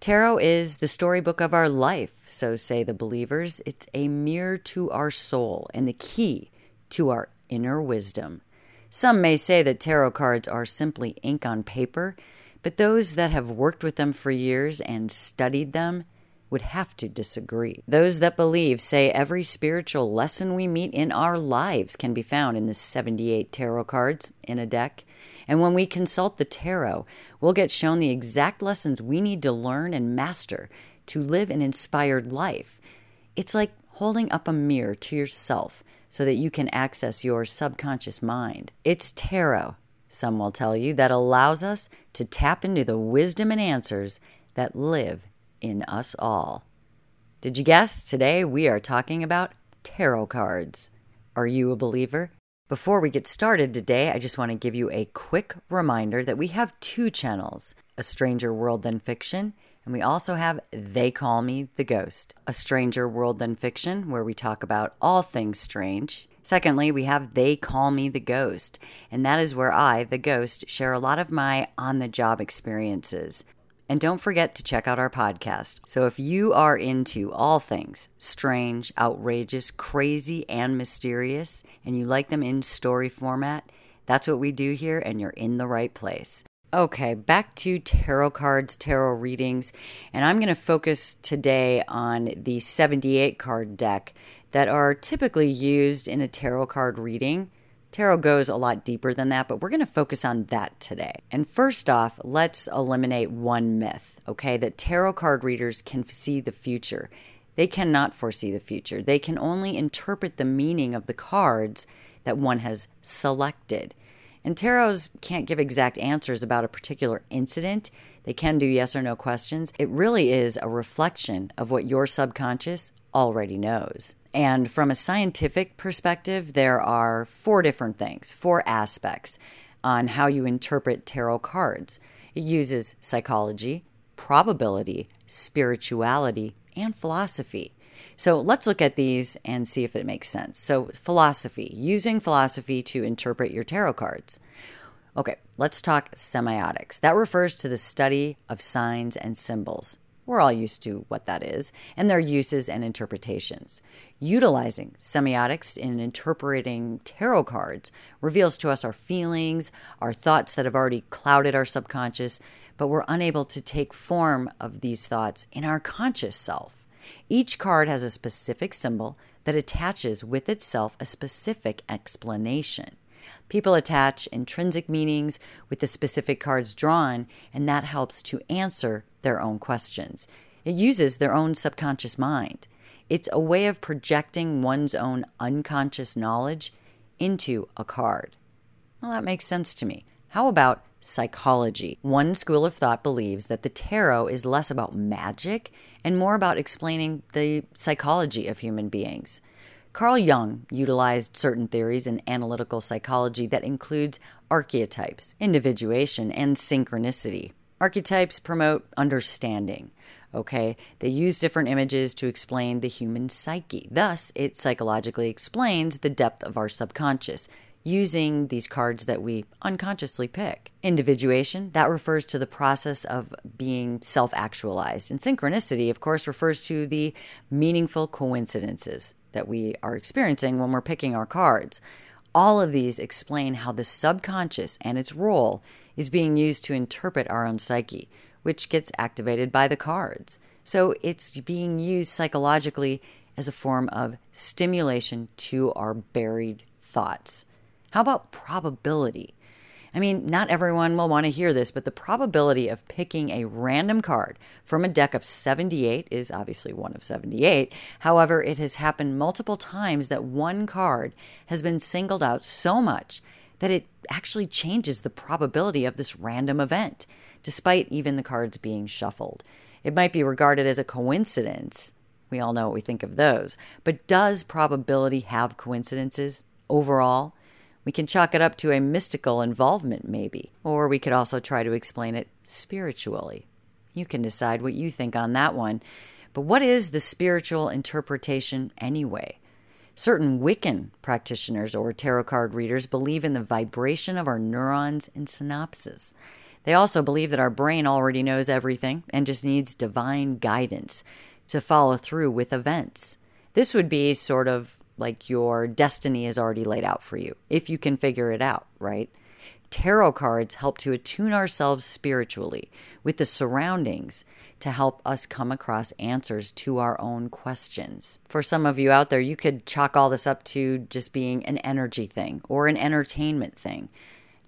Tarot is the storybook of our life, so say the believers. It's a mirror to our soul and the key to our inner wisdom. Some may say that tarot cards are simply ink on paper, but those that have worked with them for years and studied them would have to disagree. Those that believe say every spiritual lesson we meet in our lives can be found in the 78 tarot cards in a deck. And when we consult the tarot, we'll get shown the exact lessons we need to learn and master to live an inspired life. It's like holding up a mirror to yourself so that you can access your subconscious mind. It's tarot, some will tell you, that allows us to tap into the wisdom and answers that live in us all. Did you guess? Today we are talking about tarot cards. Are you a believer? Before we get started today, I just want to give you a quick reminder that we have two channels A Stranger World Than Fiction, and we also have They Call Me the Ghost, A Stranger World Than Fiction, where we talk about all things strange. Secondly, we have They Call Me the Ghost, and that is where I, the ghost, share a lot of my on the job experiences. And don't forget to check out our podcast. So if you are into all things strange, outrageous, crazy, and mysterious, and you like them in story format, that's what we do here, and you're in the right place. Okay, back to tarot cards, tarot readings, and I'm going to focus today on the 78 card deck that are typically used in a tarot card reading. Tarot goes a lot deeper than that, but we're going to focus on that today. And first off, let's eliminate one myth, okay? That tarot card readers can see the future. They cannot foresee the future. They can only interpret the meaning of the cards that one has selected. And tarots can't give exact answers about a particular incident. They can do yes or no questions. It really is a reflection of what your subconscious already knows. And from a scientific perspective, there are four different things, four aspects on how you interpret tarot cards. It uses psychology, probability, spirituality, and philosophy. So let's look at these and see if it makes sense. So, philosophy, using philosophy to interpret your tarot cards. Okay, let's talk semiotics. That refers to the study of signs and symbols. We're all used to what that is, and their uses and interpretations. Utilizing semiotics in interpreting tarot cards reveals to us our feelings, our thoughts that have already clouded our subconscious, but we're unable to take form of these thoughts in our conscious self. Each card has a specific symbol that attaches with itself a specific explanation. People attach intrinsic meanings with the specific cards drawn, and that helps to answer their own questions. It uses their own subconscious mind. It's a way of projecting one's own unconscious knowledge into a card. Well, that makes sense to me. How about psychology? One school of thought believes that the tarot is less about magic and more about explaining the psychology of human beings. Carl Jung utilized certain theories in analytical psychology that includes archetypes, individuation, and synchronicity. Archetypes promote understanding. Okay, they use different images to explain the human psyche. Thus, it psychologically explains the depth of our subconscious using these cards that we unconsciously pick. Individuation, that refers to the process of being self actualized. And synchronicity, of course, refers to the meaningful coincidences that we are experiencing when we're picking our cards. All of these explain how the subconscious and its role is being used to interpret our own psyche, which gets activated by the cards. So it's being used psychologically as a form of stimulation to our buried thoughts. How about probability? I mean, not everyone will want to hear this, but the probability of picking a random card from a deck of 78 is obviously one of 78. However, it has happened multiple times that one card has been singled out so much that it actually changes the probability of this random event. despite even the cards being shuffled. It might be regarded as a coincidence. We all know what we think of those. But does probability have coincidences overall? We can chalk it up to a mystical involvement, maybe. Or we could also try to explain it spiritually. You can decide what you think on that one. But what is the spiritual interpretation anyway? Certain Wiccan practitioners or tarot card readers believe in the vibration of our neurons and synapses. They also believe that our brain already knows everything and just needs divine guidance to follow through with events. This would be sort of like your destiny is already laid out for you, if you can figure it out, right? Tarot cards help to attune ourselves spiritually with the surroundings to help us come across answers to our own questions. For some of you out there, you could chalk all this up to just being an energy thing or an entertainment thing.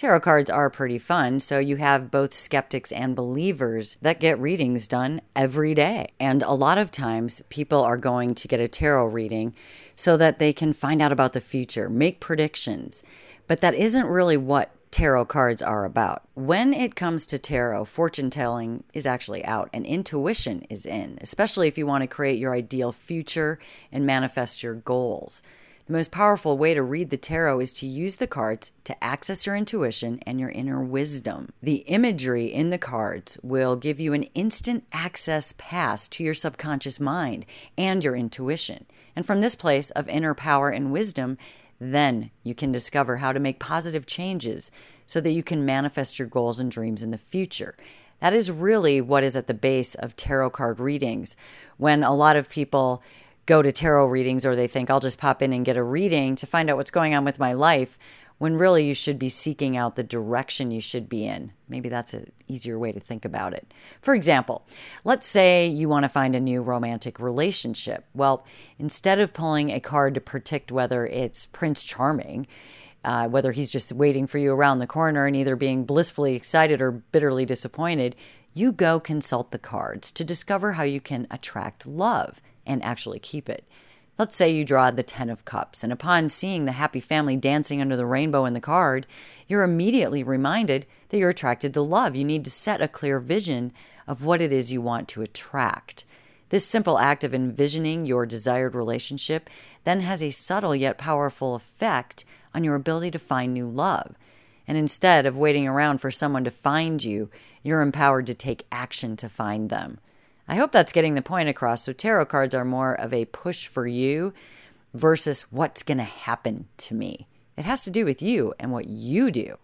Tarot cards are pretty fun, so you have both skeptics and believers that get readings done every day. And a lot of times, people are going to get a tarot reading so that they can find out about the future, make predictions. But that isn't really what tarot cards are about. When it comes to tarot, fortune telling is actually out and intuition is in, especially if you want to create your ideal future and manifest your goals. The most powerful way to read the tarot is to use the cards to access your intuition and your inner wisdom. The imagery in the cards will give you an instant access pass to your subconscious mind and your intuition. And from this place of inner power and wisdom, then you can discover how to make positive changes so that you can manifest your goals and dreams in the future. That is really what is at the base of tarot card readings. When a lot of people go to tarot readings or they think I'll just pop in and get a reading to find out what's going on with my life when really you should be seeking out the direction you should be in. Maybe that's an easier way to think about it. For example, let's say you want to find a new romantic relationship. Well, instead of pulling a card to predict whether it's Prince Charming, uh, whether he's just waiting for you around the corner and either being blissfully excited or bitterly disappointed, you go consult the cards to discover how you can attract love and actually keep it. Let's say you draw the Ten of Cups, and upon seeing the happy family dancing under the rainbow in the card, you're immediately reminded that you're attracted to love. You need to set a clear vision of what it is you want to attract. This simple act of envisioning your desired relationship then has a subtle yet powerful effect on your ability to find new love. And instead of waiting around for someone to find you, you're empowered to take action to find them. I hope that's getting the point across. So, tarot cards are more of a push for you versus what's going to happen to me. It has to do with you and what you do,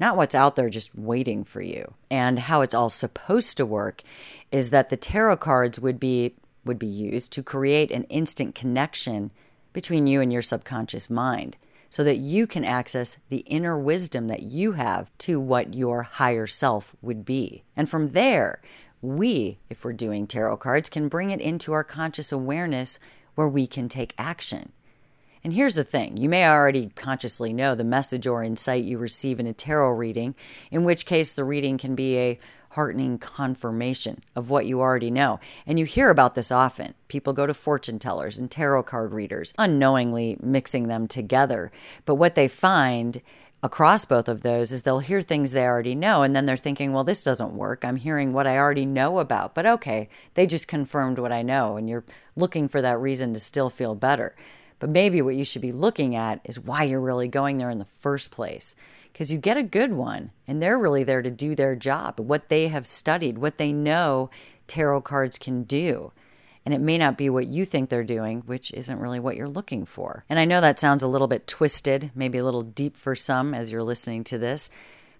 not what's out there just waiting for you. And how it's all supposed to work is that the tarot cards would be would be used to create an instant connection between you and your subconscious mind so that you can access the inner wisdom that you have to what your higher self would be. And from there, we, if we're doing tarot cards, can bring it into our conscious awareness where we can take action. And here's the thing you may already consciously know the message or insight you receive in a tarot reading, in which case the reading can be a heartening confirmation of what you already know. And you hear about this often. People go to fortune tellers and tarot card readers, unknowingly mixing them together. But what they find across both of those is they'll hear things they already know and then they're thinking, well, this doesn't work. I'm hearing what I already know about. But okay, they just confirmed what I know and you're looking for that reason to still feel better. But maybe what you should be looking at is why you're really going there in the first place. Because you get a good one and they're really there to do their job, what they have studied, what they know tarot cards can do and it may not be what you think they're doing, which isn't really what you're looking for. And I know that sounds a little bit twisted, maybe a little deep for some as you're listening to this,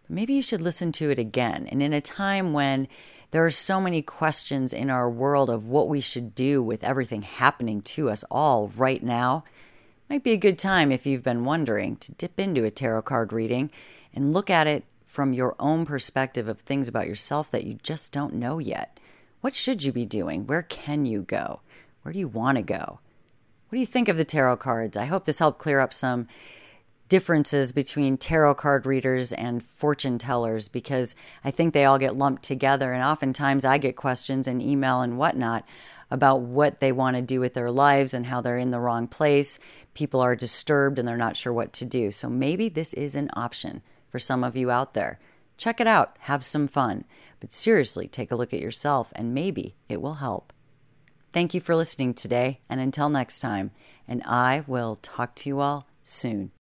but maybe you should listen to it again. And in a time when there are so many questions in our world of what we should do with everything happening to us all right now, might be a good time if you've been wondering to dip into a tarot card reading and look at it from your own perspective of things about yourself that you just don't know yet. What should you be doing? Where can you go? Where do you want to go? What do you think of the tarot cards? I hope this helped clear up some differences between tarot card readers and fortune tellers because I think they all get lumped together. And oftentimes I get questions in email and whatnot about what they want to do with their lives and how they're in the wrong place. People are disturbed and they're not sure what to do. So maybe this is an option for some of you out there. Check it out, have some fun. But seriously, take a look at yourself and maybe it will help. Thank you for listening today, and until next time, and I will talk to you all soon.